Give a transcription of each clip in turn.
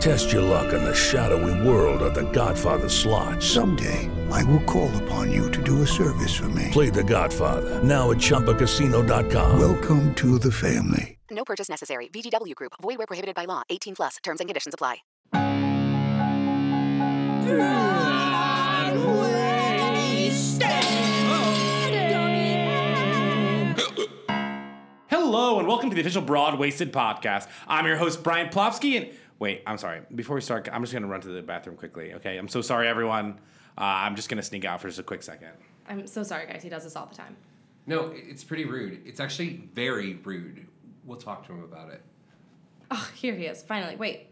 Test your luck in the shadowy world of The Godfather slot. Someday, I will call upon you to do a service for me. Play The Godfather now at ChumbaCasino.com. Welcome to the family. No purchase necessary. VGW Group. Void were prohibited by law. 18 plus. Terms and conditions apply. Hello and welcome to the official Broad Wasted podcast. I'm your host Brian Plofsky and wait, I'm sorry. Before we start, I'm just gonna run to the bathroom quickly. Okay, I'm so sorry, everyone. Uh, I'm just gonna sneak out for just a quick second. I'm so sorry, guys. He does this all the time. No, it's pretty rude. It's actually very rude. We'll talk to him about it. Oh, here he is. Finally. Wait,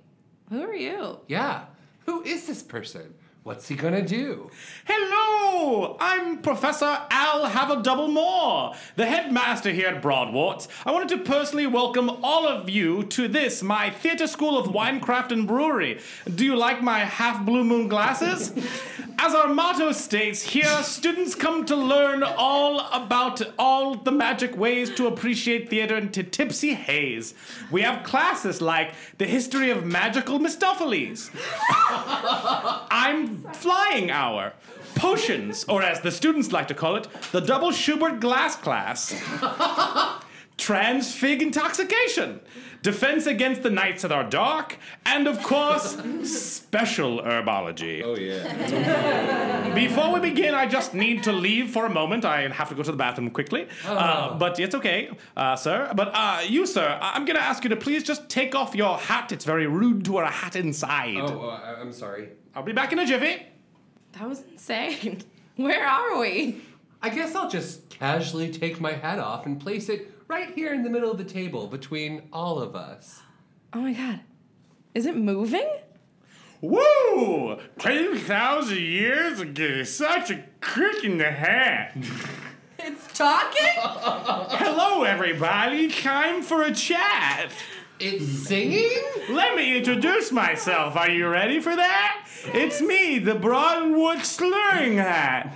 who are you? Yeah. Who is this person? What's he gonna do? Hello, I'm Professor Al Have a Double More, the headmaster here at Broadwart. I wanted to personally welcome all of you to this, my theater school of winecraft and brewery. Do you like my half blue moon glasses? As our motto states, here students come to learn all about all the magic ways to appreciate theater and to tipsy haze. We have classes like the history of magical Mistopheles. I'm flying hour. Potions, or as the students like to call it, the double Schubert glass class. Transfig intoxication. Defense against the nights that are dark, and of course, special herbology. Oh, yeah. Before we begin, I just need to leave for a moment. I have to go to the bathroom quickly. Uh, but it's okay, uh, sir. But uh, you, sir, I- I'm going to ask you to please just take off your hat. It's very rude to wear a hat inside. Oh, uh, I'm sorry. I'll be back in a jiffy. That was insane. Where are we? I guess I'll just casually take my hat off and place it right here in the middle of the table between all of us. Oh my god. Is it moving? Woo! 10,000 years ago, such a crick in the hat. It's talking? Hello, everybody. Time for a chat. It's mm. singing? Let me introduce myself. Are you ready for that? It's me, the Broadwood Slurring Hat.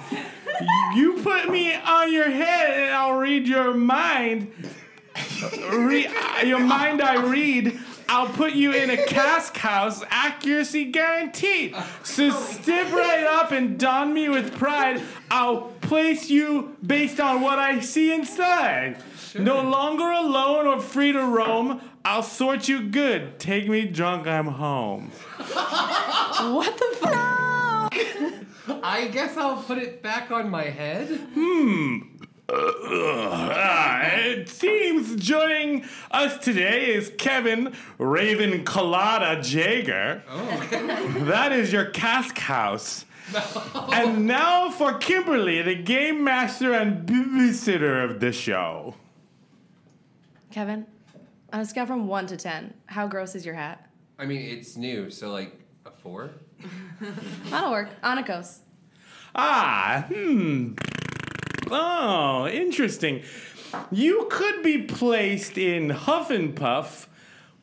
You put me on your head and I'll read your mind. Re- uh, your mind I read. I'll put you in a cask house, accuracy guaranteed. So step right up and don me with pride. I'll place you based on what I see inside. No longer alone or free to roam. I'll sort you good. Take me drunk, I'm home. What the fuck? I guess I'll put it back on my head. Hmm. Ah, it seems joining us today is Kevin Raven Colada Jager. Oh. that is your cask house. And now for Kimberly, the game master and babysitter of the show. Kevin, on a scale from 1 to 10, how gross is your hat? I mean, it's new, so like a four? That'll work. Anikos. Ah, hmm. Oh, interesting. You could be placed in Huff and Puff,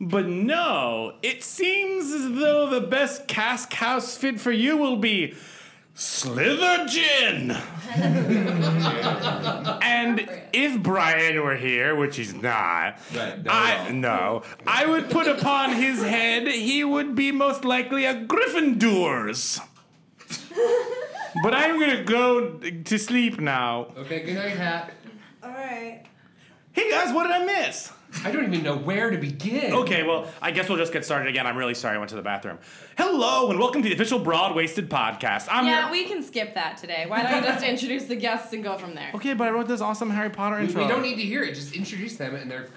but no, it seems as though the best cask house fit for you will be Slither Gin. and if Brian were here, which he's not, Right, no, I no, I would put upon his head he would be most likely a Gryffindors. but I'm gonna go to sleep now. Okay, good night, hat. All right. Hey guys, what did I miss? I don't even know where to begin. Okay, well, I guess we'll just get started again. I'm really sorry I went to the bathroom. Hello, and welcome to the official Broad Wasted podcast. I'm Yeah, your- we can skip that today. Why don't you just introduce the guests and go from there? Okay, but I wrote this awesome Harry Potter We, intro. we don't need to hear it. Just introduce them, and they're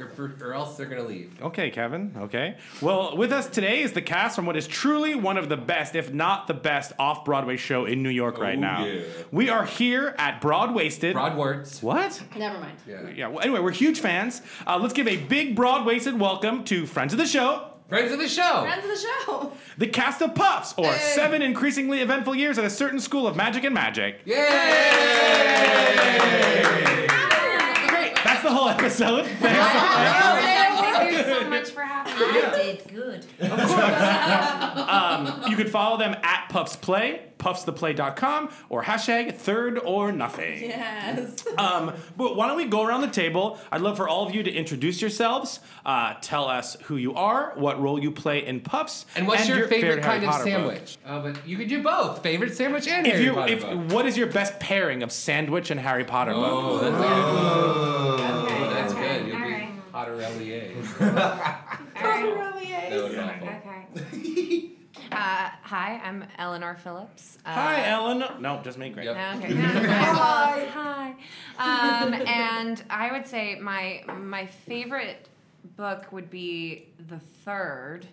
or else they're gonna leave. Okay, Kevin. Okay. Well, with us today is the cast from what is truly one of the best, if not the best, off Broadway show in New York right Oh, now. yeah. We are here at Broad Wasted. Broadwards. What? Never mind. Yeah. Yeah. Well, anyway, we're huge fans. Uh, let's give a big Broad Wasted welcome to friends of the show, Friends of the show. Friends of the show. the cast of Puffs, or Hey. seven increasingly eventful years at a certain school of magic and magic. Yay! Great. That's the whole episode. Thanks. Thank you so much for having me. I did good. Um, you could follow them at Puffs Play, puffstheplay.com, or hashtag third or nothing. Yes. Um, but why don't we go around the table? I'd love for all of you to introduce yourselves, uh, tell us who you are, what role you play in Puffs, And what's your, favorite Harry kind of Potter book. sandwich? Uh, but you could do both. Favorite sandwich and If Harry you, Potter if book. what is your best pairing of sandwich and Harry Potter book? Oh, that's good. Oh, that's okay, good. You'll all be right. Potterellier. That would awful. Okay. Uh, hi, I'm Eleanor Phillips. Uh, Hi, Ellen. No, just me. Great. Yep. Okay. hi. Hi. Um, and I would say my my favorite book would be the third,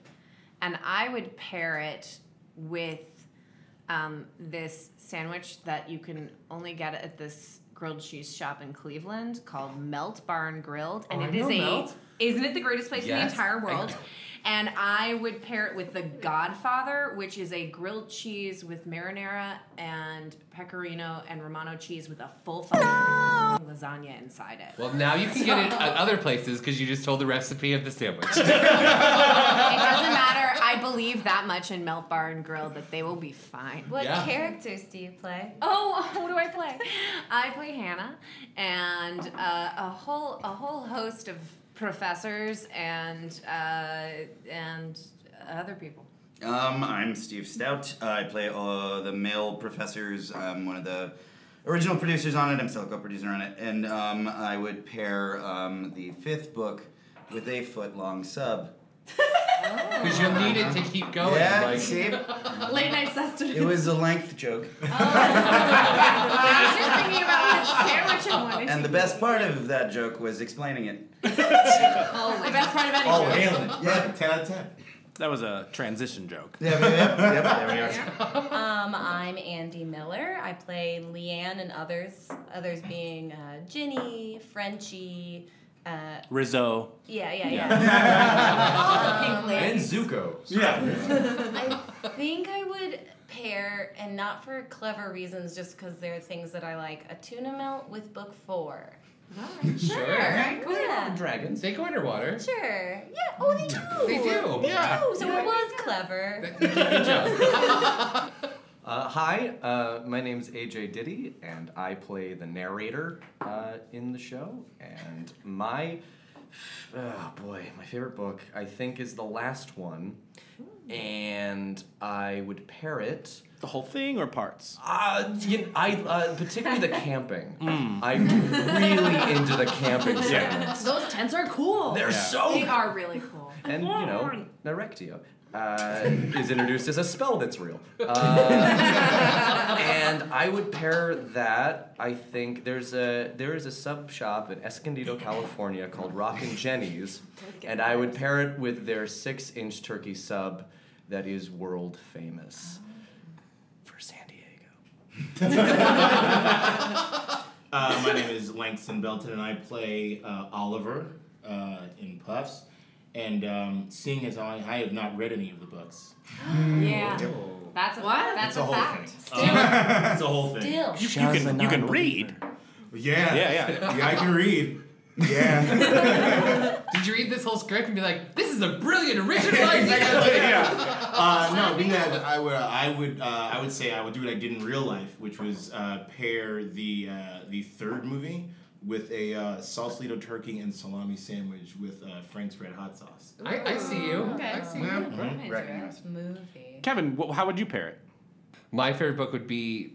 and I would pair it with um, this sandwich that you can only get at this grilled cheese shop in Cleveland called Melt Bar and Grilled, and Oh, it is a Melt. Isn't it the greatest place in the Yes, entire I world? know. And I would pair it with the Godfather, which is a grilled cheese with marinara and pecorino and romano cheese with a full fucking lasagna inside it. Well, now you can get it at other places because you just told the recipe of the sandwich. it doesn't matter. I believe that much in Melt Bar and Grill that they will be fine. What Yeah. characters do you play? Oh, what do I play? I play Hannah and uh, a whole a whole host of professors and uh, and other people. Um, I'm Steve Stout. Uh, I play uh, the male professors. I'm one of the original producers on it. I'm still a co-producer on it, and um, I would pair um, the fifth book with a foot-long sub. Because you'll need it to keep going. yeah, like, see, Late night sustenance. it was a length joke, I was just thinking about this sandwich and wanted and the best part of that joke was explaining it. Oh, the best part of any Oh, joke. nailed it. Yeah, 10 out of 10. That was a transition joke. Yep, yep, yep, yep, there we are. Um, I'm Andy Miller. I play Leanne and others. Others being uh, Ginny, Frenchie. Uh, Rizzo. yeah, yeah, yeah. All the pink And ladies. Zuko. Yeah. I think I would pair, and not for clever reasons, just because there are things that I like. A tuna melt with book four. Sure. sure. Yeah. Dragons. They go underwater. Sure. Yeah. Oh, they do. They do. They Yeah. do. So it was clever. Good job. Uh, hi, uh, my name's AJ Diddy, and I play the narrator uh, in the show. And my, oh boy, my favorite book I think is the last one, and I would pair it. The whole thing or parts? Uh, you know, I uh, particularly the camping. I'm really into the camping segments. Those tents are cool. They're so They are really cool. and you know, Narectio uh, is introduced as a spell that's real. Uh, and I would pair that. I think there's a there is a sub shop in Escondido, California called Rockin' Jenny's, and I would pair it with their six inch turkey sub that is world famous for San Diego. Uh, my name is Langston Belton, and I play uh, Oliver uh, in Puffs. And um, seeing as I, I have not read any of the books, Yeah. That's a, What? That's a a whole fact. thing. Uh, it's a whole thing. Still. You, you can you can read. Yeah, Yeah, yeah. yeah. I can read. Yeah. Did you read this whole script and be like, this is a brilliant original idea? yeah. Uh, no, being that I would, I would, uh, I would say I would do what I did in real life, which was uh, pair the uh, the third movie with a uh, Sausalito turkey and salami sandwich with uh, Frank's Red Hot Sauce. I, I see you. Okay. I see you. Mhm. Recognize movie. Kevin, wh- how would you pair it? My favorite book would be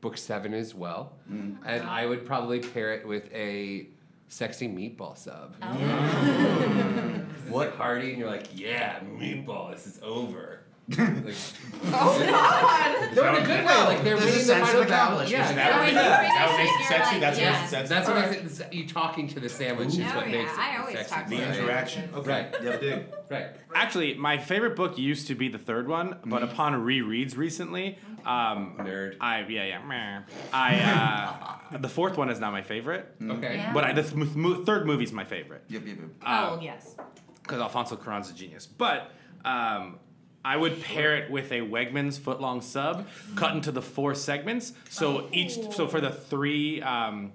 book seven as well. And I would probably pair it with a sexy meatball sub. Oh. It's like hearty, and you're like, yeah, meatball, this is over. Like, Oh God! No, in a good way. Like they're There's a winning the sense of final battle. accomplishment. Yeah, Is that what yeah. it is? That what makes it sexy? That's what makes it sexy? That's what makes it. You talking to the sandwich is Oh, what yeah, makes it I always sexy. talk to The them. interaction. Right. Yeah, dig. Right. Actually, my favorite book used to be the third one, but upon rereads recently, um, nerd. I yeah yeah. meh. I uh, the fourth one is not my favorite. Okay. Yeah. But I, the th- mo- third movie's my favorite Yep, yep, yep. Oh yes. because Alfonso Cuarón's a genius. But um, I would pair it with a Wegmans footlong sub, cut into the four segments. So each so for the three um,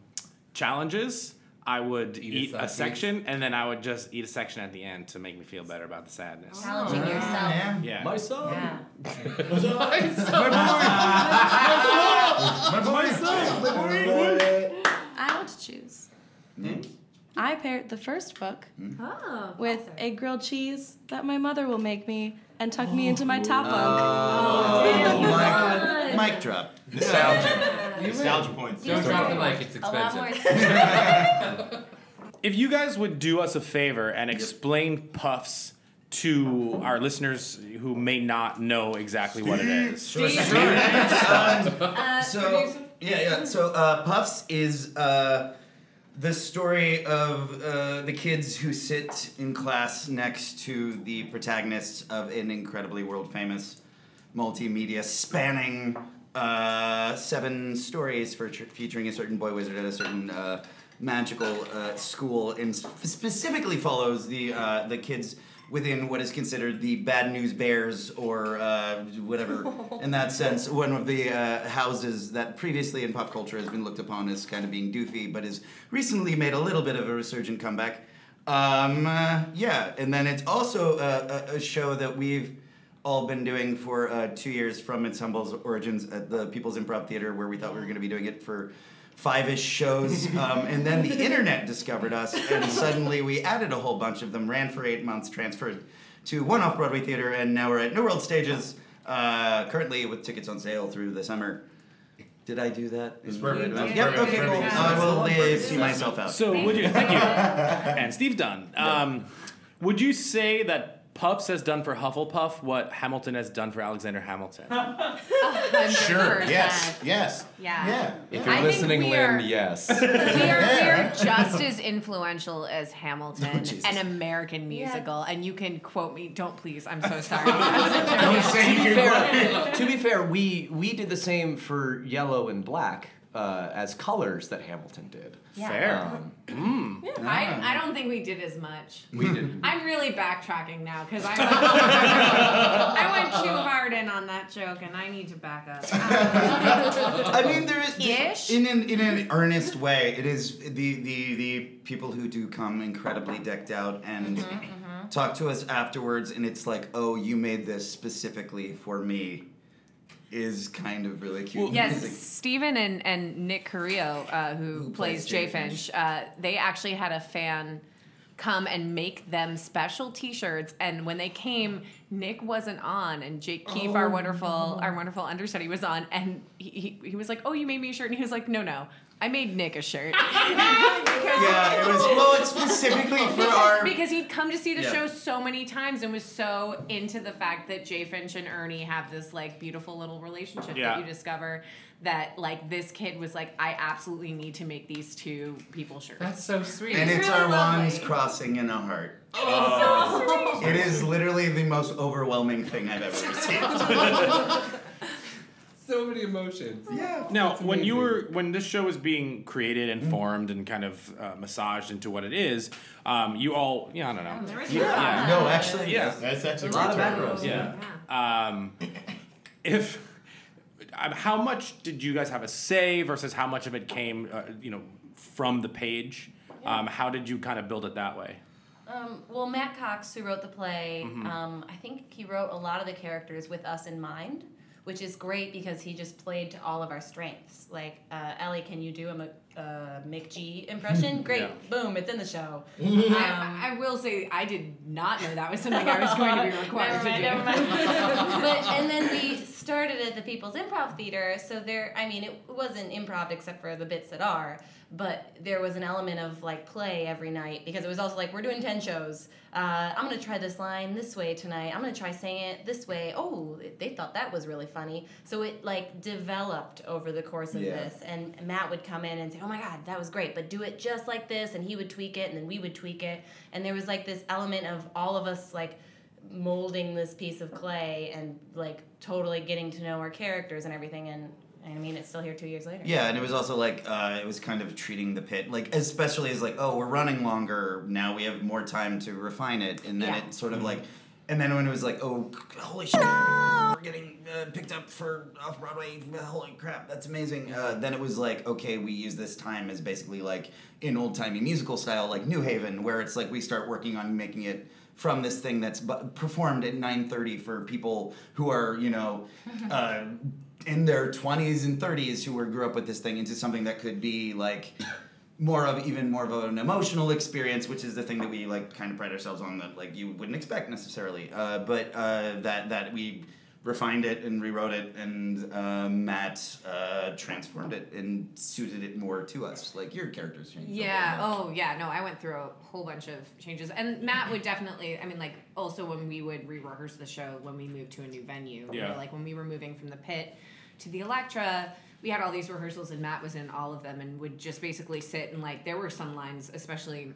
challenges. I would Eat a eat, a, side section and then I would just eat a section at the end to make me feel better about the sadness. Challenging yourself. Yeah. Yeah. My son. Yeah. I want to choose. I paired the first book Oh. with a grilled cheese that my mother will make me and tuck me into my top bunk. Oh, mic, mic drop. Nostalgia. Nostalgia points. Don't drop the mic. It's A lot more. expensive. If you guys would do us a favor and explain puffs to our listeners who may not know exactly what it is. Sure, sure. Um, so yeah, yeah. So uh, Puffs is uh, the story of uh, the kids who sit in class next to the protagonists of an incredibly world famous multimedia spanning uh, seven stories for featuring a certain boy wizard at a certain uh, magical uh, school, and sp- specifically follows the uh, the kids within what is considered the bad news bears or uh, whatever in that sense one of the uh, houses that previously in pop culture has been looked upon as kind of being doofy but has recently made a little bit of a resurgent comeback. Um, uh, yeah and then it's also a, a, a show that we've all been doing for uh, two years from its humble origins at the People's Improv Theater, where we thought we were going to be doing it for five-ish shows, um, and then the internet discovered us, and suddenly we added a whole bunch of them. Ran for eight months, transferred to one off-Broadway theater, and now we're at New World Stages, uh, currently with tickets on sale through the summer. Did I do that? It's perfect. Yep. That's Okay. perfect. Cool. Perfect. I will uh, see myself out. So would you? Thank you. and Steve Dunn. Um, would you say that Puffs has done for Hufflepuff what Hamilton has done for Alexander Hamilton? Sure. Yes. Yes. Yeah. Yeah. If you're I listening, we Lin, are- yes. We are, we are just as influential as Hamilton, oh, Jesus. an American musical, and you can quote me. Don't please. I'm so sorry. Don't say to, be fair, to be fair, we we did the same for yellow and black uh, as colors that Hamilton did. Yeah. Fair. Um, I, I don't think we did as much. we did. I'm really backtracking now because I, went- I went too hard in on that joke, and I need to back up. I mean, there is Ish? in an in an earnest way. It is the the the people who do come incredibly decked out and Mm-hmm, talk to us afterwards, and it's like, oh, you made this specifically for me. Is kind of really cute. Yes, Stephen and, and Nick Carrillo, uh, who, Who plays plays Jay Jay Finch, uh, they actually had a fan come and make them special T-shirts. And when they came, Nick wasn't on, and Jake Keefe, our wonderful our wonderful understudy, was on, and he, he, he was like, "Oh, you made me a shirt," and he was like, "No, no." I made Nick a shirt. yeah, it was well, it's specifically for our. because he'd come to see the Yeah. show so many times and was so into the fact that Jay Finch and Ernie have this like beautiful little relationship Yeah. that you discover that like this kid was like I absolutely need to make these two people shirts. That's so sweet. And it's really our wands crossing in a heart. Oh. oh. It is literally the most overwhelming thing I've ever received. so many emotions. Yeah. Now, when you were when this show was being created and formed and kind of uh, massaged into what it is, um, you all, yeah, I don't know. there was You- yeah. No, actually, Yeah. That's actually A lot of great back term. rows. Yeah. Um, if um, how much did you guys have a say versus how much of it came, uh, you know, from the page? Um, how did you kind of build it that way? Um, well, Matt Cox, who wrote the play, Mhm. um, I think he wrote a lot of the characters with us in mind, which is great because he just played to all of our strengths. Like, uh, Ellie, can you do a Mc- uh, McG impression? Great, Yeah. boom, it's in the show. I, I will say I did not know that was something I was going to be required Never mind, to do. never mind. but and then we started at the People's Improv Theater, so there. I mean, it wasn't improv except for the bits that are, but there was an element of like play every night because it was also like we're doing ten shows. Uh, I'm gonna try this line this way tonight. I'm gonna try saying it this way. Oh, they thought that was really funny. So it like developed over the course of Yeah. this, and Matt would come in and say, "Oh my God, that was great," but do it just like this, and he would tweak it, and then we would tweak it, and there was like this element of all of us like molding this piece of clay and like totally getting to know our characters and everything and I mean it's still here two years later. Yeah, and it was also like uh, it was kind of treating the pit like, especially as like, oh, we're running longer now. We have more time to refine it, and then Yeah. it sort of like, and then when it was like, oh, holy shit, we're getting uh, picked up for off Broadway. Holy crap, that's amazing. Uh, then it was like, okay, we use this time as basically like in old timey musical style, like New Haven, where it's like we start working on making it from this thing that's bu- performed at 9.30 for people who are you know uh, in their 20s and 30s who were grew up with this thing into something that could be like more of even more of an emotional experience which is the thing that we like kind of pride ourselves on that like you wouldn't expect necessarily uh, but uh, that that we refined it and rewrote it and uh, matt uh, transformed it and suited it more to us like your characters changed Yeah. Oh, yeah. No, I went through a whole bunch of changes, and Matt would definitely. I mean, like also when we would re-rehearse the show when we moved to a new venue. you know, Yeah. like when we were moving from the pit to the Elektra, we had all these rehearsals, and Matt was in all of them, and would just basically sit and like there were some lines, especially.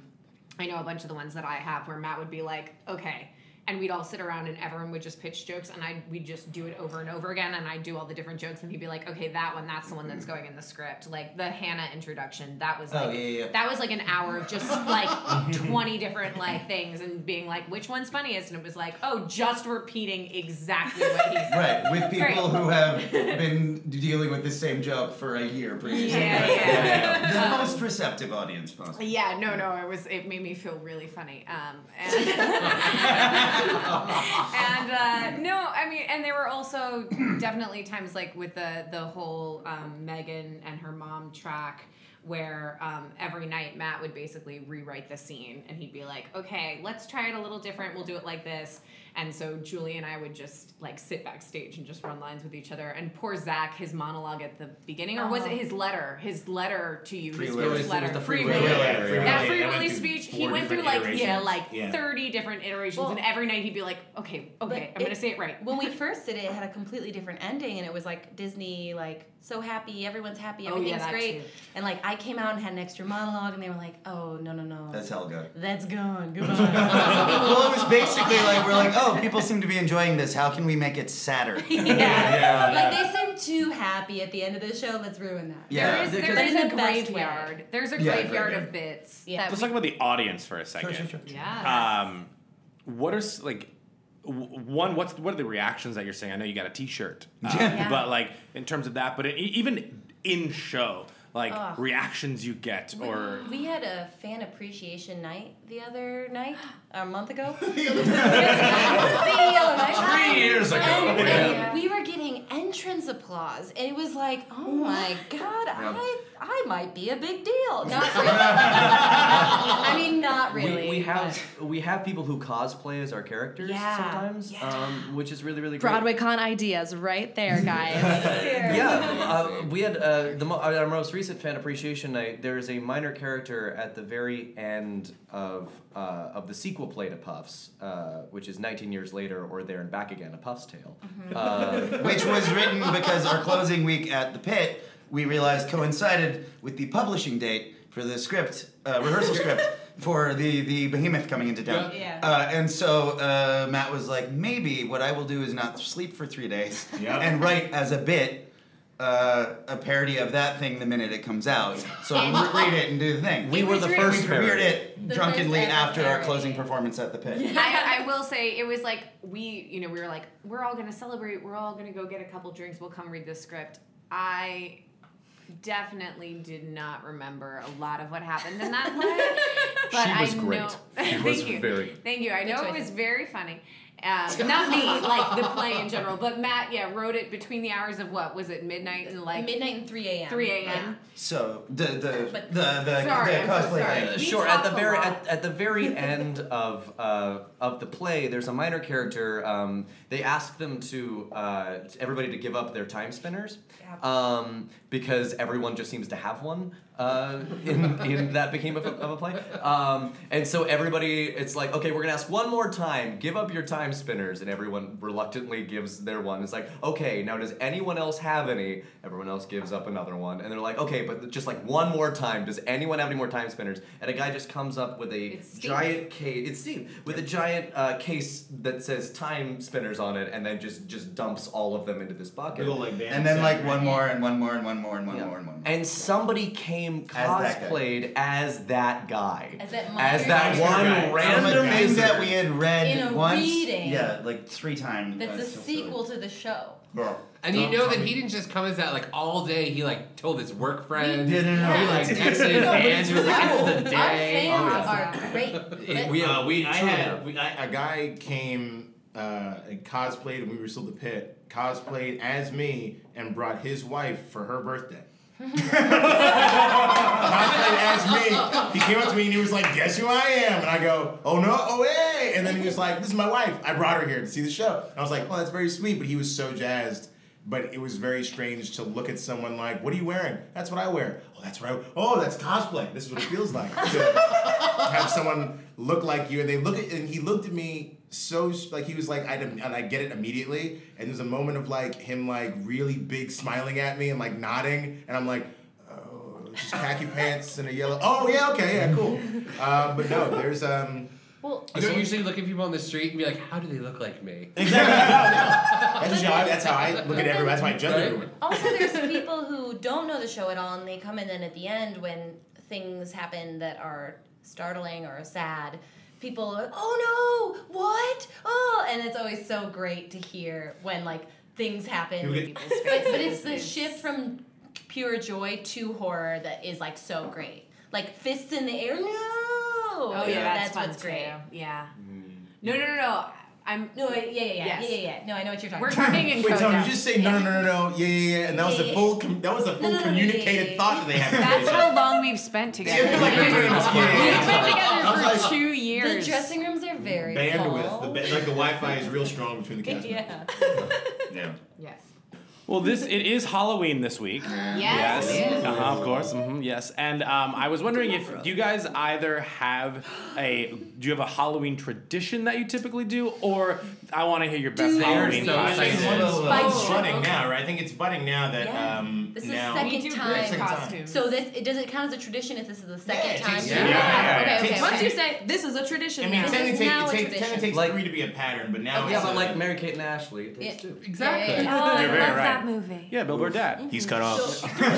I know a bunch of the ones that I have where Matt would be like, okay. And we'd all sit around and everyone would just pitch jokes and I we'd just do it over and over again and I'd do all the different jokes and he'd be like, okay, that one, that's the one that's going in the script. Like the Hannah introduction, that was like Oh, yeah, yeah, yeah. that was like an hour of just like 20 different like things and being like, which one's funniest? And it was like, oh, just repeating exactly what he said. Right, with people Right. who have been dealing with the same joke for a year previously. Yeah, yeah. The Um, most receptive audience possible. Yeah, no, no, it was. It made me feel really funny. Um, and and uh, no, I mean, and there were also definitely times like with the the whole um, Megan and her mom track where um, every night Matt would basically rewrite the scene and he'd be like, okay, let's try it a little different. We'll do it like this. And so Julie and I would just like sit backstage and just run lines with each other. And poor Zach, his monologue at the beginning, or was it Oh. his letter? His letter to you, Free his Willy. first It was letter. the Free Willy. Willy letter, Free That Willy. Free It went Willy through speech, he went through different like yeah, like Yeah. thirty different iterations, Well- and every night he'd be like, okay, okay, I'm But gonna say it right. When we first did it, it had a completely different ending, and it was like Disney, like so happy, everyone's happy, Oh, yeah, everything's great. too. And like I came out and had an extra monologue, and they were like, "Oh no no no, That's Helga. that's gone, goodbye." well, it was basically like we're like, oh, people seem to be enjoying this. How can we make it sadder? yeah. yeah. Like they seem too happy at the end of the show. Let's ruin that. Yeah. There is, there is a the graveyard. There's a Yeah, graveyard graveyard. of bits. Yeah. Let's we- talk about the audience for a second. Sure, sure, sure. Yeah. Um, what are like w- one? What's what are the reactions that you're saying? I know you got a T-shirt, uh, Yeah. but like in terms of that, but it, even in show, like Ugh. reactions you get, or We had a fan appreciation night the other night, a month ago. the other night. Three years ago. And, Yeah. and we were getting entrance applause, and it was like, oh my god, I I might be a big deal. Not really. I mean, not really. We, we have we have people who cosplay as our characters Yeah, sometimes, um, which is really really great. Broadway con ideas right there, guys. yeah, uh, we had uh, the mo- our most recent fan appreciation night. There is a minor character at the very end of uh, of the sequel play to Puffs, uh, which is 19 years later, or there and back again, a Puff's Tale. Uh, Which was written because our closing week at the pit, we realized coincided with the publishing date for the script, uh, rehearsal script for the, the behemoth coming into town. Yeah. Uh, and so uh, Matt was like, maybe what I will do is not sleep for three days Yep. and write as a bit uh, a parody of that thing the minute it comes out. So re- read it and do the thing. We were the first we premiered it The drunkenly first ever after our closing performance at the pit. I, I will say it was like we, you know, we were like, we're all gonna celebrate. We're all gonna go get a couple drinks. We'll come read this script. I definitely did not remember a lot of what happened in that play, but She was I great. know. She thank was you, very- thank you. I Good know it was very funny. Um, not me, like the play in general, but Matt, yeah, wrote it between the hours of what was it, midnight and like midnight and three a.m. 3 a.m. So the the But- the the, Sorry, the I'm so sorry. sure. At the very at, at the very end of uh, of the play, there's a minor character. Um, they ask them to uh, everybody to give up their time spinners um, because everyone just seems to have one. Uh, in, in that became a, of a play, um, and so everybody, it's like, okay, we're gonna ask one more time. Give up your time spinners, and everyone reluctantly gives their one. It's like, okay, now does anyone else have any? Everyone else gives up another one, and they're like, okay, but just like one more time. Does anyone have any more time spinners? And a guy just comes up with a giant case. It's Steve with a giant uh, case that says time spinners on it, and then just just dumps all of them into this bucket. Little, like, And then like one more and one more and one more and one Yeah. more and one more. And somebody came As cosplayed as that guy. As that As that one guy. Random thing that we had read In a once. reading. Yeah, like three times. That's uh, a so sequel to the show. silly. And you know that he didn't just come as that like all day. He like told his work friends. Yeah, no, no, He like Yeah. texted No, but fans. He was like, "It's the Our day." fans Oh, are great. We uh, we, I had we, I, a guy came uh, and cosplayed when we were still the pit. Cosplayed as me and brought his wife for her birthday. Cosplayed as me. He came up to me and he was like, "Guess who I am?" And I go, "Oh no, oh hey!" And then he was like, "This is my wife. I brought her here to see the show." And I was like, "Oh, that's very sweet." But he was so jazzed. But it was very strange to look at someone like, "What are you wearing?" That's what I wear. Oh, that's right. Oh, that's cosplay. This is what it feels like to have someone look like you. And they look at, and he looked at me so like he was like, I and I get it immediately. And there's a moment of like him like really big smiling at me and like nodding, and I'm like. Oh, just khaki pants and a yellow. Oh yeah, okay, yeah, cool. Um, but no, there's um. Well, You don't usually look at people on the street and be like, "How do they look like me?" Exactly. That's, how I, that's how I look at everyone. That's why I judge Right? everyone. Also, there's people who don't know the show at all, and they come in, Then at the end, when things happen that are startling or sad, people are, oh no, what? Oh, and it's always so great to hear when like things happen. In get- people's faces. but it's the shift from pure joy to horror that is like so great. Like fists in the air, no. Oh, oh yeah, that's, that's fun what's too. great. Yeah. Mm. No, no, no, no. I'm No, yeah, yeah, yeah, Yes. yeah, yeah, yeah. No, I know what you're talking We're about. talking in Wait, code Tony, now. you just say no, no, no, no, no, yeah, yeah, yeah, and that was a full, com- that was a full no, no, communicated yeah, yeah, thought that they had. That's how long we've spent together. Yeah, like, We've yeah, yeah, been together for like- two The dressing rooms are very bandwidth, small. the ba- like the Wi-Fi is real strong between the cast. yeah. Yeah. yes. Well, this it is Halloween this week. Yes, is. Uh-huh, of course. hmm yes, and um, I was wondering if do you guys either have a do you have a Halloween tradition that you typically do, or I want to hear your best Do Halloween so costume. excited. It's By- budding now, right? I think it's budding now that Yeah. um This is the now. second time. great Second time. So this it does it count as a tradition if this is the second Yeah, time? takes- you yeah, do yeah, yeah. Okay, okay, takes- Once you say this is a tradition I mean, now. This is technically, now a it takes, tradition. takes Like- three to be a pattern, but now Yeah, it's but like Mary Kate and Ashley, it takes Yeah. two. Exactly. Yeah, yeah, Oh, I love right. that movie. Yeah, Bill Burdett. he's cut off. Cut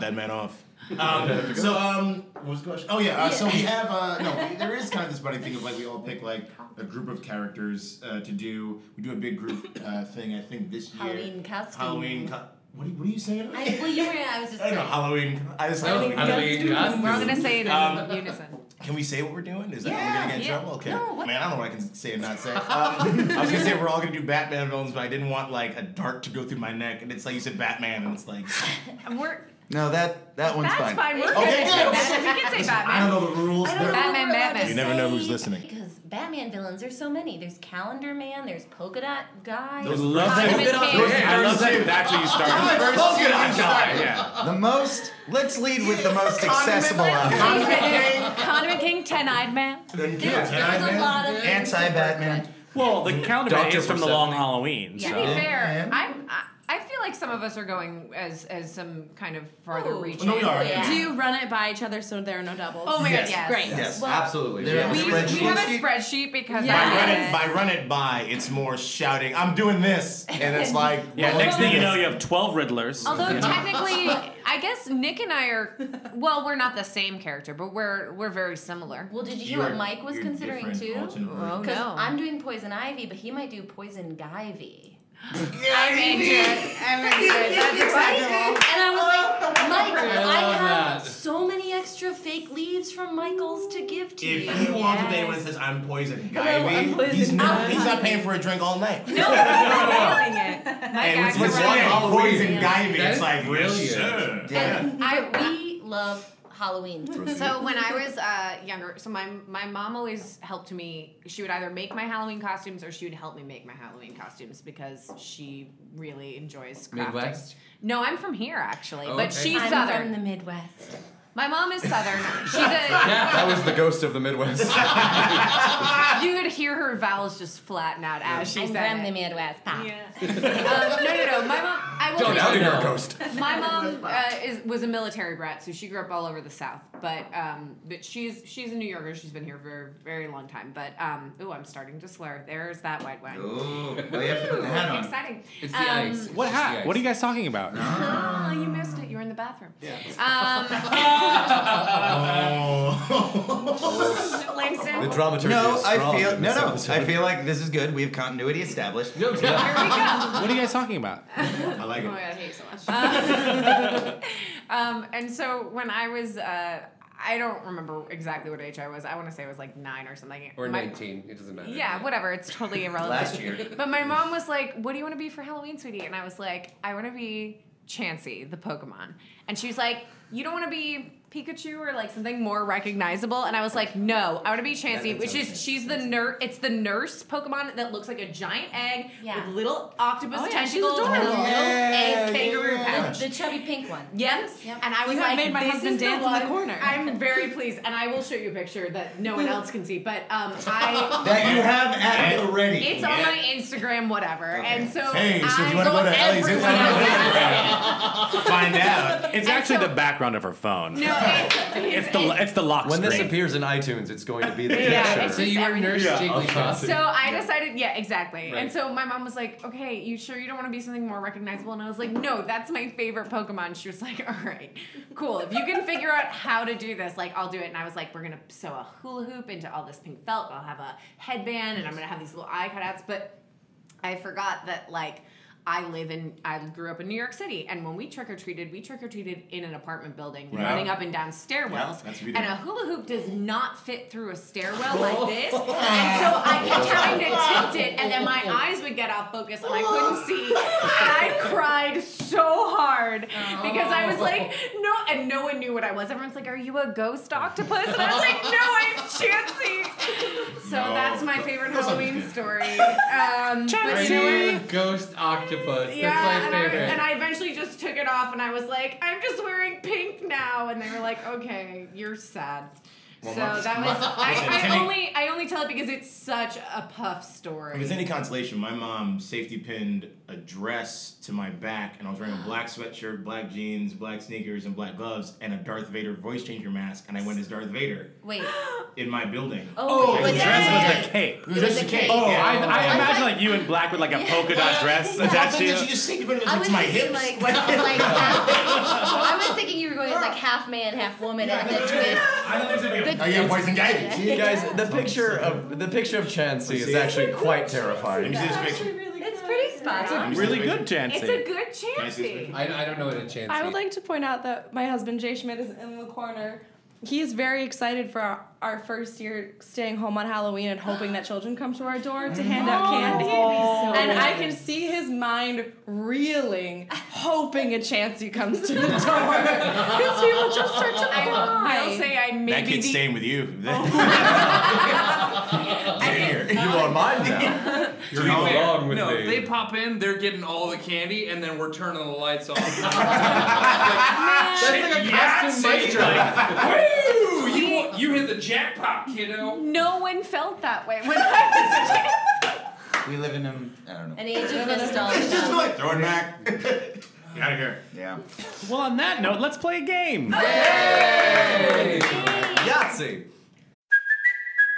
that man off. Um, so um, what was the question? Oh yeah. Uh, So we have uh, no. We, there is kind of this funny thing of like we all pick like a group of characters uh, to do. We do a big group uh, thing. I think this year. Halloween costume. Halloween. Co- what, are you, what are you saying? I, well, you were. I was just I don't know saying. Halloween. I just Halloween Halloween. costume. We're all gonna say it in Um, unison. Can we say what we're doing? Is that Yeah, we're gonna get in yeah. trouble? Okay. No, what- Man, I don't know what I can say and not say. Um, I was gonna say we're all gonna do Batman villains, but I didn't want like a dart to go through my neck, and it's like you said Batman, and it's like And we're No, that that one's that's fine. fine. We're Okay, good. good. Batman. We can say I don't know the rules. I know They're- Batman, Batman. You never know who's listening. Because Batman villains, there's so many. There's Calendar Man. There's Polka Dot Guy. I love that. Condiment King. I love that. That's where you started. Yeah. The most. Let's lead with the most accessible. of. Condiment King. Condiment King, Ten-Eyed Man. Then There's, yeah, a lot of Anti-Batman. Well, the calendar Dr. is from the Long Halloween. To be fair, I'm. I, I feel like some of us are going as as some kind of farther Ooh. reaching. No, we are. Yeah. Do you run it by each other so there are no doubles? Oh my Yes. god, yes. Great. Yes, Well, Absolutely. there Yeah. We, a we have a spreadsheet because Yeah. By I run it by run it by, it's more shouting. I'm doing this, and it's like Yeah, well, next thing you know, you have 12 Riddlers. Although technically, I guess Nick and I are well, we're not the same character, but we're we're very similar. Well, did you You hear what Mike was considering too? alternate. Oh Because no. I'm doing Poison Ivy, but he might do Poison Givy. I'm into it. I'm into it. That's acceptable. And I was like, Michael, I I, have that. so many extra fake leaves from Michael's to give to you. If he walks up to anyone and says, I'm poison Hello, I'm Ivy, poison he's not, ivy. he's not paying for a drink all night. No, I'm nailing it. My And gags when are someone right. poison That Ivy, it's is like, brilliant. yes, sir. And I, we love Halloween. So when I was uh, younger, so my my mom always helped me. She would either make my Halloween costumes or she would help me make my Halloween costumes because she really enjoys crafting. Midwest? No, I'm from here actually, Oh, but okay. she's I'm southern. from the Midwest. My mom is southern. She's a. That was the ghost of the Midwest. you could hear her vowels just flatten out as she I'm said from it. the Midwest. Pop. Yeah. um, no, no, no. My mom. I will Don't say- out you're a ghost. My mom uh, is was a military brat, so she grew up all over the South. But um, but she's she's a New Yorker. She's been here for a very long time. But um, ooh, I'm starting to slur. There's that white wine. Ooh, well, you have to put the hat on. Exciting. It's the Um, ice. What hat? What are you guys talking about? Oh, you missed it. You were in the bathroom. Yeah. Um, Langston. The dramaturgy No, is I strong feel in no, this no. episode. I feel like this is good. We have continuity established. No, Here we go. What are you guys talking about? I like Oh it. my god, I hate you so much. um, and so when I was, uh, I don't remember exactly what age I was. I want to say it was like nine or something. Or My- 19. It doesn't matter. Yeah, whatever. It's totally irrelevant. Last year. But my mom was like, "What do you want to be for Halloween, sweetie?" And I was like, "I want to be Chansey, the Pokemon." And she was like, "You don't want to be Pikachu or like something more recognizable?" And I was like, "No, I want to be Chansey, which is she's the nurse. It's the nurse Pokemon that looks like a giant egg Yeah. with little octopus Oh, yeah, she's tentacles and a adorable. little egg kangaroo yeah. pouch." The chubby pink one. Yes. And I was You like, made my this husband dance the in the corner. I'm very pleased, and I will show you a picture that no one else can see. But um, I That you have at the ready. it's on my Instagram, whatever. And so Hey, so I do you want to go to Ellie's Instagram? Find out. It's And actually so- the background of her phone. No, it's, It's the it's the lock When this screen. appears in iTunes, it's going to be the Yeah, picture. it's So just you were. Nurse Yeah. Jigglypuff. So I decided, yeah, exactly. Right. And so my mom was like, "Okay, you sure you don't want to be something more recognizable?" And I was like, "No, that's my favorite Pokemon." She was like, "All right, cool. If you can figure out how to do this, like, I'll do it." And I was like, "We're gonna sew a hula hoop into all this pink felt. I'll have a headband, and I'm gonna have these little eye cutouts." But I forgot that like I live in I grew up in New York City and when we trick or treated, we trick or treated in an apartment building, Right. running up and down stairwells. Yeah, that's and a hula hoop does not fit through a stairwell like this. And so I kept having to tilt it and then my eyes would get off focus and I couldn't see. And I cried so hard because I was like, no and no one knew what I was. Everyone's like, Are you a ghost octopus? And I was like, No, I'm Chansey. So No. that's my favorite Of course I'm Halloween story. Um, but I you know knew Octopus. Yeah, That's my and I, and I eventually just took it off, and I was like, "I'm just wearing pink now," and they were like, "Okay, you're sad." Well, so my- that was I, I only I only tell it because it's such a puff story. If it's any consolation, my mom safety pinned a dress to my back, and I was wearing a black sweatshirt, black jeans, black sneakers, and black gloves, and a Darth Vader voice changer mask, and I went as Darth Vader Wait. in my building. Oh, the was dress was the cape. It was just a cape. Oh, yeah. I, I I imagine thought- like you in black with like a polka dot dress. Is I that you? that she just safety pinned it I to was my thinking hips. like, like half, I was thinking you were going as like half man, half woman, and then the twist. I thought this would be a Oh yeah, poison guy. Guys, the picture of the picture of Chansey is actually quite Let terrifying. me see this picture. It's pretty spot on. really good chance. it's a good Chansey. I, I don't know what a chance I would like to point out that my husband Jay Schmidt is in the corner. He is very excited for our, our first year staying home on Halloween and hoping that children come to our door to hand out candy. Oh, and I can see his mind reeling, hoping a Chansey comes to the door. Because he will just start to cry. I will say I may That be kid's the staying with you. Here. Oh. You are mine now. You're To be fair, wrong with no, me. if they pop in, they're getting all the candy, and then we're turning the lights off. That's like a custom mic drop. Woo! You, you hit the jackpot, kiddo. no one felt that way when I was We live in them. I don't know. An age of Just nostalgia. like throw it back. Get out of here. Yeah. Well, on that note, let's play a game. Yahtzee.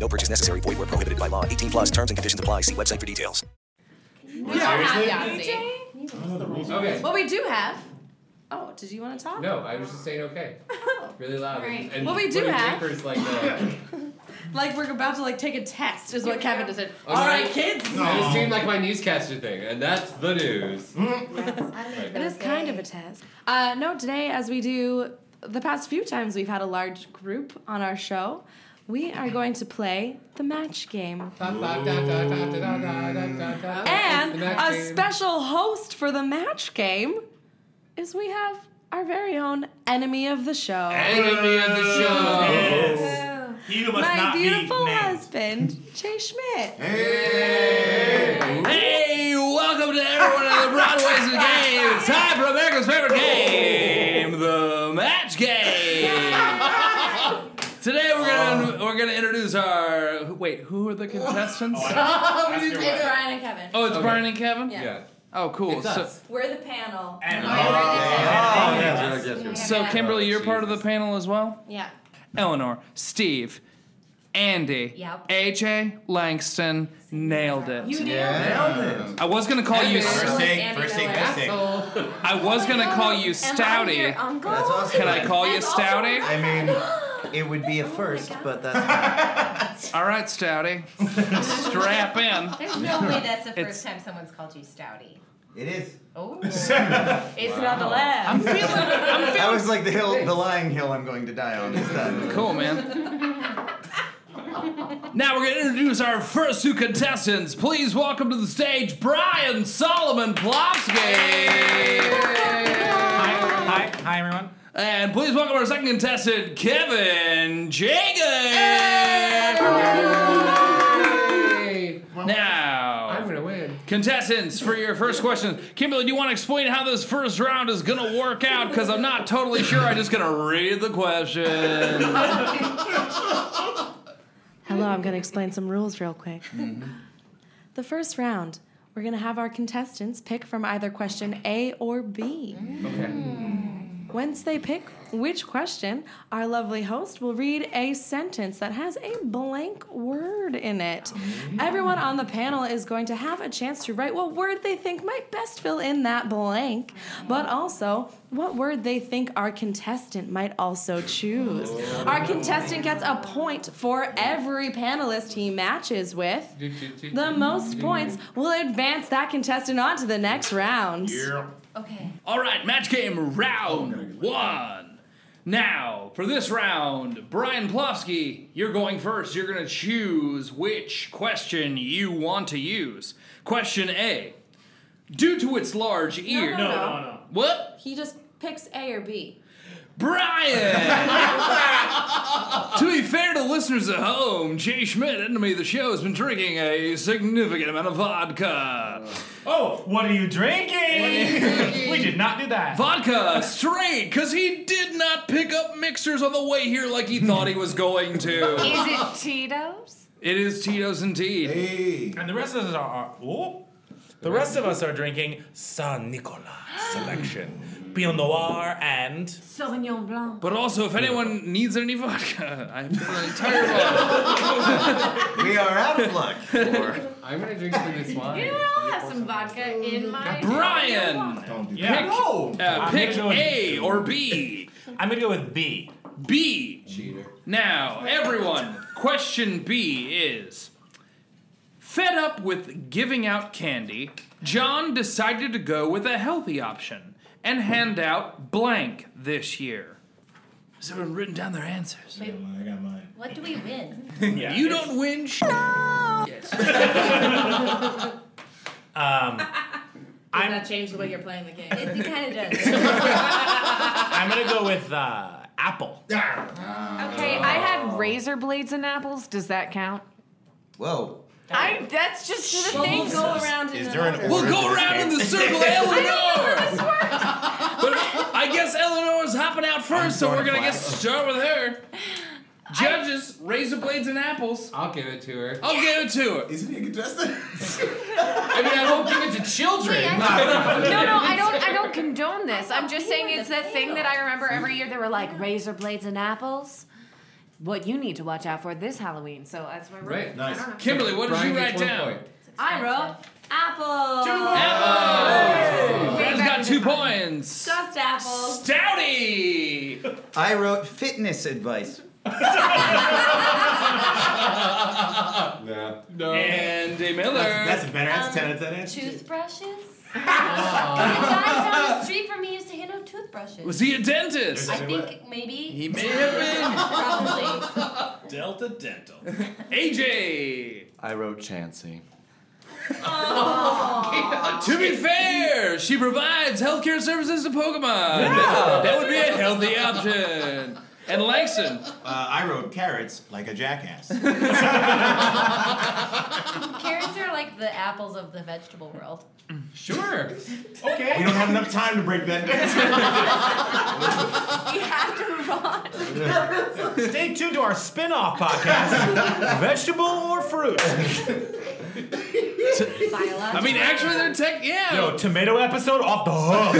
No purchase necessary. Void where prohibited by law. 18 plus terms and conditions apply. See website for details. We don't have Yahtzee. Okay. What we do have. Oh, did you want to talk? No, I was just saying okay. Really loud. Right. And What we do putting have- papers like that. Like we're about to like take a test, is what Kevin just said. Oh, All no, right, I- kids. It just seemed like my newscaster thing, and that's the news. It is kind of a test. Uh, no, today, as we do the past few times we've had a large group on our show, we are going to play the match game. And a special host for the match game is we have our very own enemy of the show. Enemy of the show. Yes. You must My not beautiful named. husband, Jay Schmidt. Hey, welcome to everyone in the Broadways of the game. It's time for America's favorite game, the gonna we're gonna introduce our wait. Who are the contestants? Oh, it's Brian and Kevin. Oh, it's Okay. Brian and Kevin. Yeah. Oh, cool. It's so, us. We're the panel. And- Oh, yes, yes, yes. so Kimberly, you're part of the panel as well. Yeah. Eleanor, Steve, Andy, Yep. AJ, Langston, nailed it. You nailed it. I was gonna call you. First take, first take, first take. I was gonna oh call you Stouty. That's awesome. Can I call you Stouty? I mean, it would be a first, but that's All right, Stouty. Strap in. There's no way that's the It's- first time someone's called you Stouty. It is. Oh. it's not the last. I'm feeling. I'm feeling. That was like the hill, the lying hill I'm going to die on. Is that Cool, man. Now we're gonna introduce our first two contestants. Please welcome to the stage Brian Solomon Plofsky. Hi, hi, everyone. And please welcome our second contestant, Kevin Jagan. Now, I'm gonna win. Contestants, for your first question, Kimberly, do you want to explain how this first round is gonna work out? Because I'm not totally sure. I'm just gonna read the question. Hello, I'm going to explain some rules real quick. Mm-hmm. The first round, we're going to have our contestants pick from either question A or B. Okay. Mm. Once they pick which question, our lovely host will read a sentence that has a blank word in it. Everyone on the panel is going to have a chance to write what word they think might best fill in that blank, but also what word they think our contestant might also choose. Our contestant gets a point for every panelist he matches with. The most points will advance that contestant on to the next round. Okay. All right, match game round oh, one. Now, for this round, Brian Plofsky, you're going first. You're going to choose which question you want to use. Question A. Due to its large ear. no, no, no. What? He just picks A or B. Brian! to be fair to listeners at home, Jay Schmidt, enemy of the show, has been drinking a significant amount of vodka. Oh, what are you drinking? we did not do that. Vodka straight, because he did not pick up mixers on the way here like he thought he was going to. Is it Tito's? It is Tito's indeed. And the rest of us are, are oh, the rest of us are drinking San Nicolas selection, Pinot Noir, and Sauvignon Blanc. But also, if anyone needs any vodka, I have an entire bottle. we are out of luck. I'm gonna drink some of this wine. You know, I'll have some vodka in my. Brian! Yeah. Pick, No. uh, I'm pick go A or B. I'm gonna go with B. B. Cheater. Now, everyone, question B is Fed up with giving out candy, John decided to go with a healthy option and hand out blank this year. Has everyone written down their answers? Wait, I got mine. what do we win? you don't win sh- Um, Does that change the way you're playing the game? It, kind of does. I'm gonna go with uh, apple. Okay, I had razor blades and apples. Does that count? Whoa. I. That's just the Well, thing. we'll go around Is in there an order. We'll go to this around in game? the circle, Eleanor. but I guess Eleanor's hopping out first, so we're gonna get start with her. Judges, razor blades and apples. I'll give it to her. I'll give it to her. Isn't he a contestant? I mean, I won't give it to children. No, no, I don't. I don't condone this. I'm just saying it's that thing that I remember every year. They were like razor blades and apples. What you need to watch out for this Halloween. So that's why we're Right. Nice. I don't know. Kimberly, what did Brian you write down? I wrote apple. Apples. Way Brian's back got two points. Just apples. Stouty. I wrote fitness advice. No. No. Andy Miller. That's, that's a better That's Um, 10 out of 10 answer. Toothbrushes. the guy down the street from me used to hand out toothbrushes. Was he a dentist? I think maybe. He may have been. Probably. Delta Dental. AJ. I wrote Chansey. To be fair, she provides healthcare services to Pokemon. That, that would be a healthy option. And Langston. Uh, I wrote carrots like a jackass. Carrots are like the apples of the vegetable world. Sure. Okay. we don't have enough time to break that down. We have to move on. Stay tuned to our spin-off podcast, Vegetable or Fruit. I mean, actually, they're tech. Yeah. Yo, tomato episode off the hook.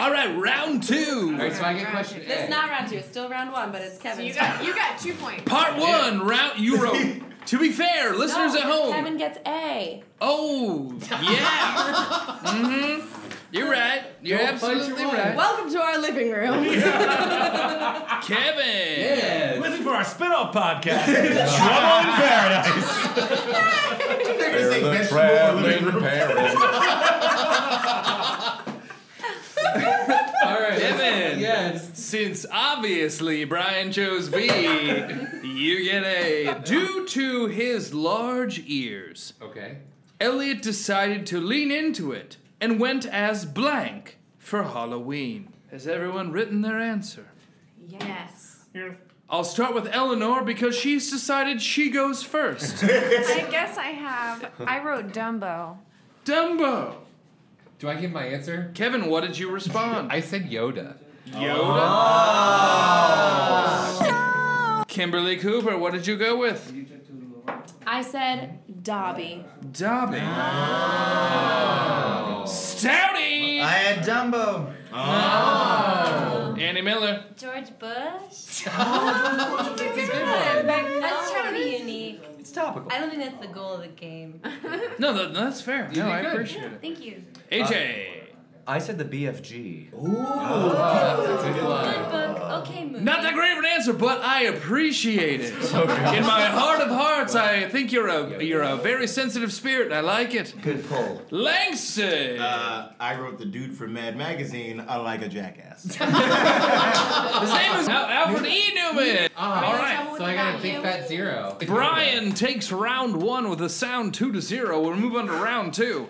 All right, round two. All right, so I get question It's A. not round two. It's still round one, but it's So Kevin's. you got you got two points. Part one, round. You wrote. To be fair, listeners No, at home. Kevin gets A. Oh, yeah. mm-hmm. You're right. You're Don't fight absolutely your right. Welcome to our living room. Kevin. Yes. Listen for our spin-off podcast, Trouble in Paradise. There's a vegetable living room. All right. Kevin. Yes. Since obviously Brian chose B, you get A. Due to his large ears, Okay. Elliot decided to lean into it and went as blank for Halloween. Has everyone written their answer? Yes. I'll start with Eleanor because she's decided she goes first. I guess I have. I wrote Dumbo. Dumbo. Do I give my answer? Kevin, what did you respond? I said Yoda. Yoda. Ah. Kimberly Cooper, what did you go with? I said Dobby. Dobby. Ah. Stouty. I had Dumbo. Ah. Andy Miller. George Bush. Oh, That's a good one. I was trying to be unique. It's topical. I don't think that's the goal of the game. No, that, that's fair. You No, I good. appreciate it. Thank you. AJ. Uh, I said the BFG. Oh, that's a good Good one. book. Okay, movie. Not that great of an answer, but I appreciate it. In my heart of hearts, I think you're a you're a very sensitive spirit, and I like it. Good pull. Langston. Uh, I wrote the dude from Mad Magazine, I like a jackass. His name is Al- Alfred E. Neuman. All right. So I got a big fat zero. Brian takes round one with a sound two to zero. We'll move on to round two.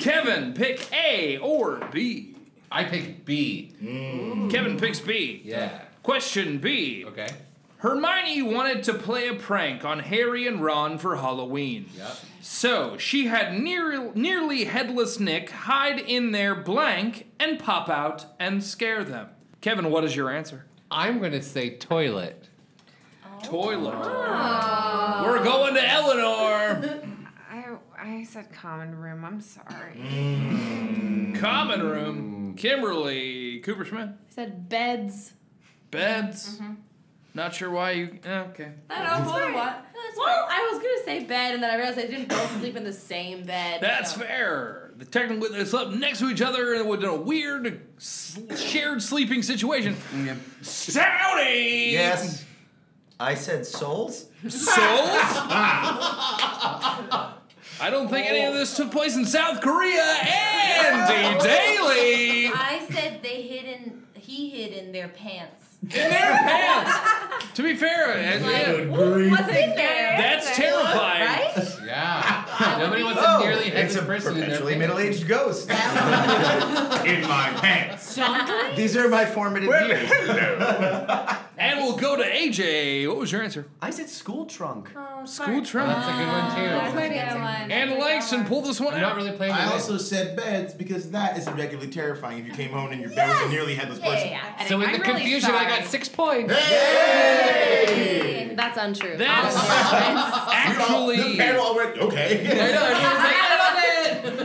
Kevin, pick A or B. I picked B. Mm. Kevin picks B. Yeah. Question B. Okay. Hermione wanted to play a prank on Harry and Ron for Halloween. Yep. So she had near, nearly headless Nick hide in their blank and pop out and scare them. Kevin, what is your answer? I'm gonna say toilet. Toilet. Oh. We're going to Eleanor. I I said common room. I'm sorry. Common room. Kimberly Cooper Schmidt. I said beds. Beds. Not sure why you. eh, Okay. I don't know what. what. Well, I was gonna say bed, and then I realized they didn't both sleep in the same bed. That's so. fair. The technically they slept next to each other and with a weird shared sleeping situation. Stouty. Yes. I said souls. Souls. I don't think any of this took place in South Korea. Andy Daly. I said they hid in. He hid in their pants. In their pants. to be fair, uh, yeah, What's in there? that's terrifying. Right? Yeah. Nobody wants Oh, a nearly it's headless a person in their perpetually pants. middle-aged ghost. In my pants. These are my formative years. And we'll go to AJ. What was your answer? I said school trunk. Oh, school oh, trunk. That's a good one too. That's a good one. And Langston, pull this one I'm out. not really playing. I with also it. said beds because that is objectively terrifying if you came home and your there was a nearly headless person. And So in I'm the really confusion, I sorry. got six points. Hey! That's untrue. That's Actually, actually. the panel all went okay.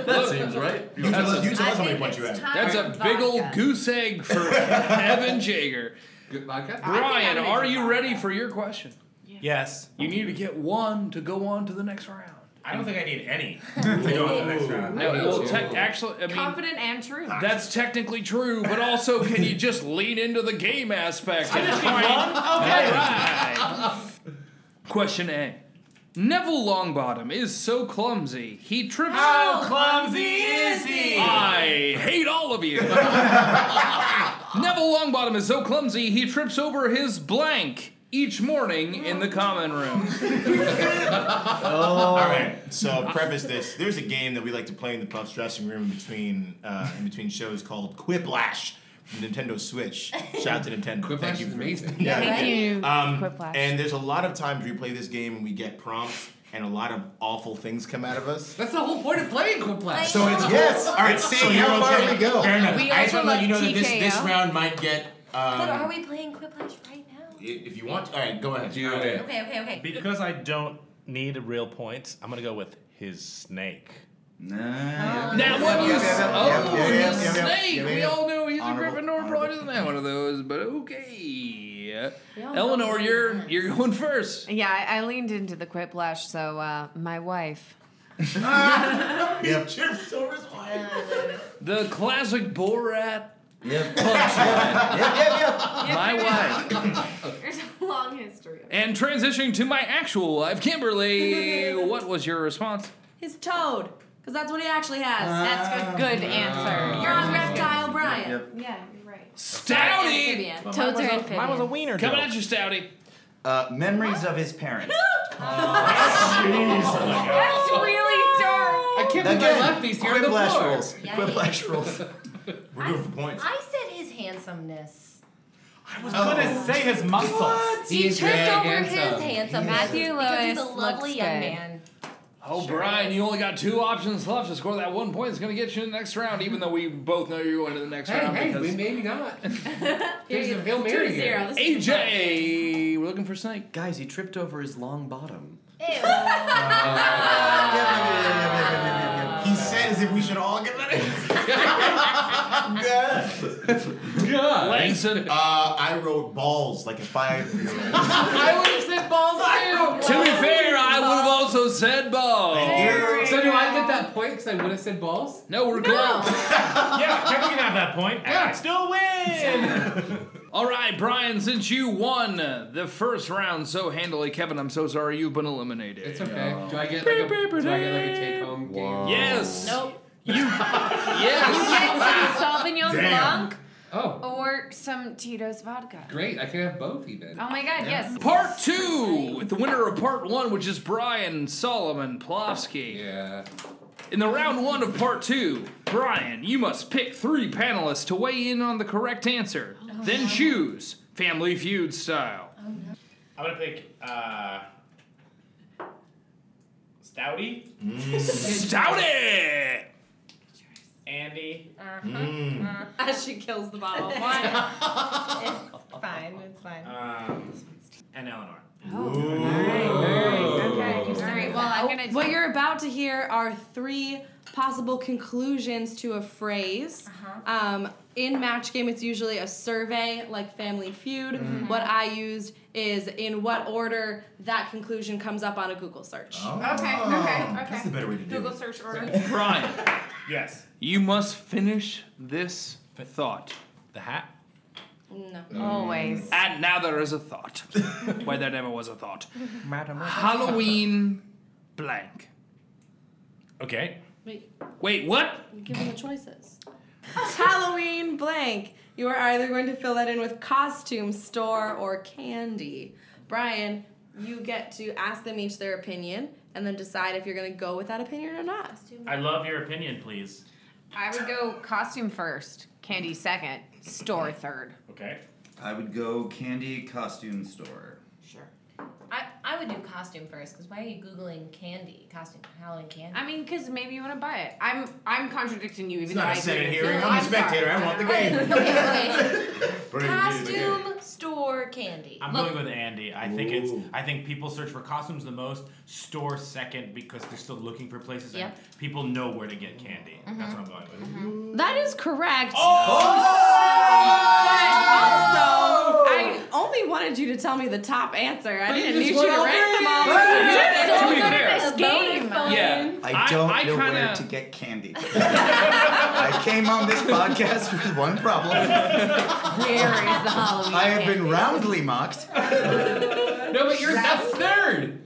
That seems right. You tell us, you tell I us how many think points you it's have. time That's a for big old vodka. goose egg for Evan Jager. Good vodka. Brian, are you ready for your question? Yes. You need to get one to go on to the next round. I don't think I need any to go on to the next round. No, I well, do. actually, I mean, Confident and true. that's technically true, but also, can you just lean into the game aspect? I just need one? Okay. All right. Question A. Neville Longbottom is so clumsy, he trips. How clumsy is he? I hate all of you. Neville Longbottom is so clumsy, he trips over his blank each morning in the common room. All right. So preface this. There's a game that we like to play in the Puffs dressing room in between uh, in between shows called Quiplash from Nintendo Switch. Shout out to Nintendo. Quiplash Thank you is for- amazing. Yeah. Thank you, Um, Quiplash. and there's a lot of times we play this game and we get prompts and a lot of awful things come out of us. That's the whole point of playing Quiplash. So it's yes. All right. It's So how how far far we go? Fair enough. We I just want to let you know love that this, this round might get. Um, But are we playing Quiplash right now? If you want, all right, go ahead. Do All right. it. Okay, okay, okay. Because I don't need a real point, I'm gonna go with his snake. Nah, Now, what you Yep, oh, yep, yep, the yep, yep, yep, snake. We all know he's Honorable, a Gryffindor. Probably doesn't have one of those, but okay. All Eleanor, you're you're going first. Yeah, I, I leaned into the quiplash, so uh, my wife. Yep. Chips over wife. The classic Borat Yep. punchline. Yep, yep, yep. My wife. There's a long history of And transitioning to my actual wife, Kimberly. what was your response? His toad, because that's what he actually has. That's a good answer. You're on reptile, Brian. Yep. Yeah, you're right. Stouty. Amphibian. Toads are amphibians. Mine was a wiener. Coming joke. at you, Stouty. Uh, memories of his parents. That's really dark. I can't believe I Again, left these here on the Quiplash floor. rules. Quiplash rules. We're going for points. I said his handsomeness. I was gonna say his muscles. He is tripped very over handsome. his handsomeness Matthew because he's a Lewis lovely looks young good. man. Oh, Brian, you only got two options left to score that one point. It's going to get you in the next round, even though we both know you're going to the next Hey, round. hey, because we- maybe not. Here's a Hail Mary to here. zero. AJ, we're looking for Snake. Guys, he tripped over his long bottom. He said as if we should all get that. God. Langston. Uh, I wrote balls like a five-year-old. I would have said balls too. To be fair, I would have also said ball. So do I get that point because I would have said balls? No, we're close. yeah, Kevin can have that point. and I still win. All right, Brian, since you won the first round so handily, Kevin, I'm so sorry you've been eliminated. It's okay. Do I get like a, do I get like a take home game? Yes. Nope. You. yes. You get some Sauvignon Damn. Blanc Oh, or some Tito's vodka. great. I can have both even. Oh my god, yes. Part two, with the winner of part one, which is Brian Solomon Plofsky. Yeah. In the round one of part two, Brian, you must pick three panelists to weigh in on the correct answer. Then choose Family Feud style. Oh, no. I'm gonna pick uh, Stouty, Stouty! Andy, uh-huh. Mm. Uh-huh. As she kills the bottle of wine. It's fine. It's fine. um, and Eleanor. Oh, okay. All right. Well, I'm gonna. What you're about to hear are three possible conclusions to a phrase. Uh-huh. Um, in match game, it's usually a survey, like Family Feud. Mm-hmm. What I used is in what order that conclusion comes up on a Google search. Okay. Okay. Okay. That's the better way to do Google it. search order. Brian, Yes. you must finish this thought. The hat. No. Mm. Always. And now there is a thought. Why there never was a thought. Halloween blank. Okay. Wait, Wait, what? you give them the choices. Halloween blank. You are either going to fill that in with costume, store, or candy. Brian, you get to ask them each their opinion. and then decide if you're gonna go with that opinion or not. I love your opinion, please. I would go costume first, candy second, store third. Okay. I would go candy costume store. Sure. I, I would do costume first because why are you googling candy costume Halloween candy? I mean, because maybe you want to buy it. I'm I'm contradicting you, even It's though not I a Senate agree. hearing. No, I'm a sorry. spectator. I want the game. okay, okay. Bring me the Costume store candy. I'm Look, going with Andy. I think it's. I think people search for costumes the most. Store second because they're still looking for places Yep. and people know where to get candy. Mm-hmm. That's what I'm going with. Mm-hmm. That is correct. Oh! But also, I only wanted you to tell me the top answer. I But didn't just need you to all rank them all. To be fair, This game. yeah, I don't I, know where kinda- to get candy. I came on this podcast with one problem. Where is the Halloween? I have been roundly mocked. No, but you're that's third.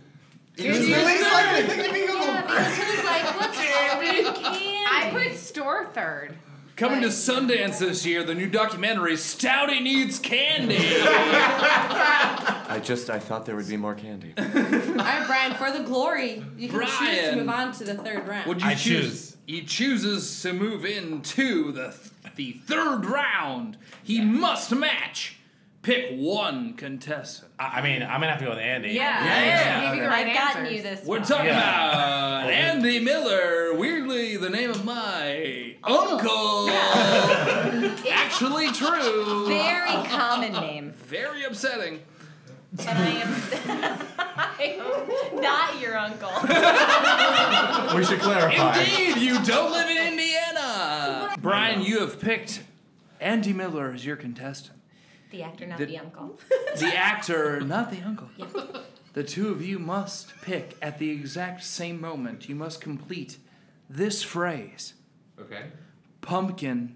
It was the least likely thing to be Googled. Yeah, because like, what's Halloween candy? I put store third. Coming to Sundance this year, the new documentary Stouty Needs Candy. I just I thought there would be more candy. All right, Brian, for the glory, you can choose to Brian. move on to the third round. What'd you I choose? He chooses to move into the the third round. He must match. Pick one contestant. I, I mean, I'm gonna have to go with Andy. Yeah. Yeah. Give you the right I've gotten answers. you this. We're one. talking Yeah. about Andy Miller. Weirdly, the name of my uncle. Actually true. Very common name. Very upsetting. But I am not your uncle. We should clarify. Indeed, you don't live in Indiana. Brian, you have picked Andy Miller as your contestant. The actor, not The- the, uncle. The actor, not the uncle. The two of you must pick at the exact same moment. You must complete this phrase Okay. pumpkin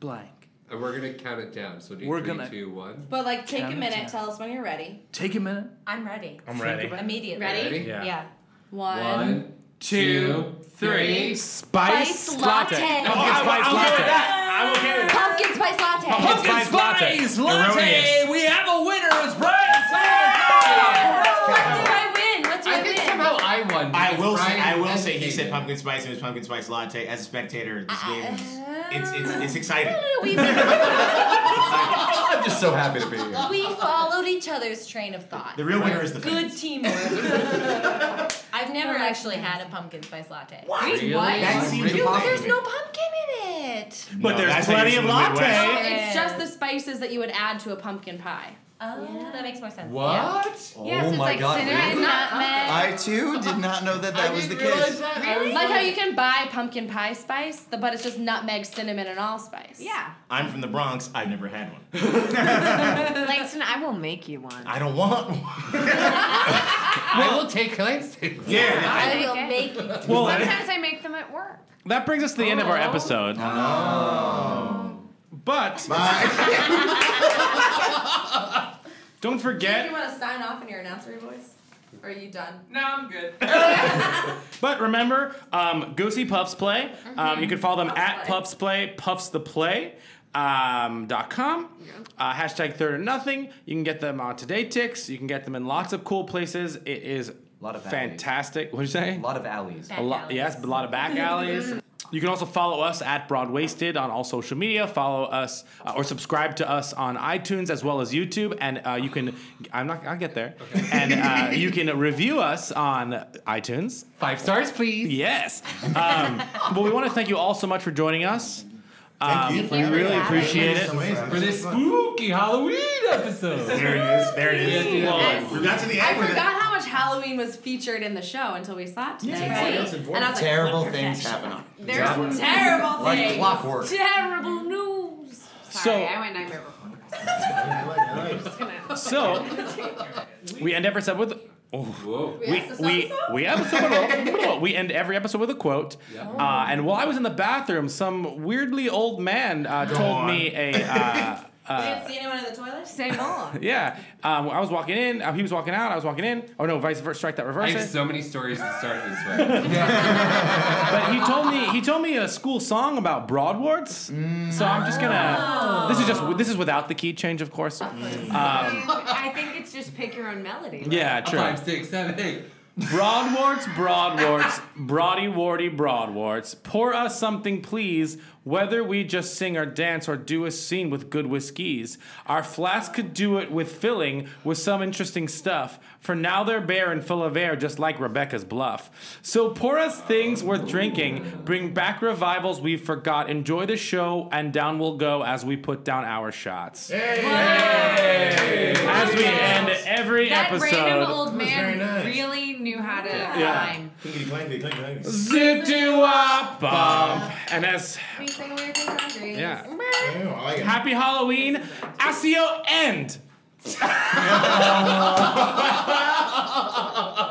blank. And we're gonna count it down. So do We're three, gonna- two, one. But like, take Count a it minute. down. Tell us when you're ready. Take a minute. I'm ready. I'm ready. Immediately. Ready? Ready? Yeah. Yeah. One. One, Two, three. Spice, Spice latte. Pumpkin Oh, spice I'm latte. good with that. I'm okay with that. Pumpkin spice latte. Pumpkin Pumpkin spice latte. spice latte. Erroneous. Said pumpkin spice and it was pumpkin spice latte. As a spectator, this ah, game, is, ah. it's it's it's exciting. We, I'm just so happy to be here. we followed each other's train of thought. The real winner is the Good fans. teamwork. I've never actually had a pumpkin spice latte. What? Really? What? That seems Really? There's no pumpkin in it. But No, there's that's how you plenty of it in the Midwest. latte. It's just the spices that you would add to a pumpkin pie. Oh, that makes more sense. What? Yes, oh it's my like god. cinnamon, really? nutmeg. I too did not know that that I was the didn't realize case. that. I was Like how you can buy pumpkin pie spice, the- but it's just nutmeg, cinnamon, and allspice. Yeah. I'm from the Bronx. I've never had one. Langston, I will make you one. I don't want one. I will take Langston. Yeah. I will it. make it. Well, Sometimes I make them at work. that brings us to the end of our oh. episode. Oh. But don't forget. Do forget. you want to sign off in your announcer voice? Or are you done? No, I'm good. But remember, um, go see Puffs Play. Um, you can follow them at Play. Puffs Play, Puffs the Play. Um, dot com. Uh, hashtag third or nothing. You can get them on TodayTix. You can get them in lots of cool places. It is a lot of fantastic. What'd you say? A lot of alleys. A lot, yes, a lot of back alleys. You can also follow us at Broadwasted on all social media. Follow us uh, or subscribe to us on iTunes as well as YouTube, and uh, you can. I'm not. I'll get there. And uh, you can review us on iTunes. Five stars, please. Yes. Um, well, we want to thank you all so much for joining us. Um, you we really us. appreciate it. amazing. For this spooky Halloween episode. There it is. There it is. Well, we got to the I end with it. forgot how much Halloween was featured in the show until we saw it today. right. That's And. I was like, Terrible what things perfection. happen. There's Terrible Like things. clockwork. terrible news. So- Sorry, I went nightmare before. So we end every episode with. Oh. Whoa. We we we episode with a, we end every episode with a quote. Uh, and while I was in the bathroom, some weirdly old man uh, told on. me a. Uh, You uh, didn't see anyone in the toilet? Say more. yeah, um, I was walking in. Uh, he was walking out. I was walking in. Oh no, vice versa. Strike that. Reverse. I have it. so many stories to start this way. But he told me he told me a school song about broadwarts. So I'm just gonna. This is just this is without the key change, of course. Um, I think it's just pick your own melody. yeah, true. Five, six, seven, eight. Broadwarts, broadwarts, broady warty broadwarts. Pour us something, please. Whether we just sing or dance or do a scene with good whiskies. Our flask could do it with filling with some interesting stuff. For now they're bare and full of air, just like Rebecca's bluff. So pour us things worth drinking. Bring back revivals we've forgot. Enjoy the show, and down we'll go as we put down our shots. As we end every that episode. random old man really knew how to Yeah. rhyme. Zoot bump. And as We sing weird things on trees. yeah. Happy Halloween. Asio end. ハハハハ!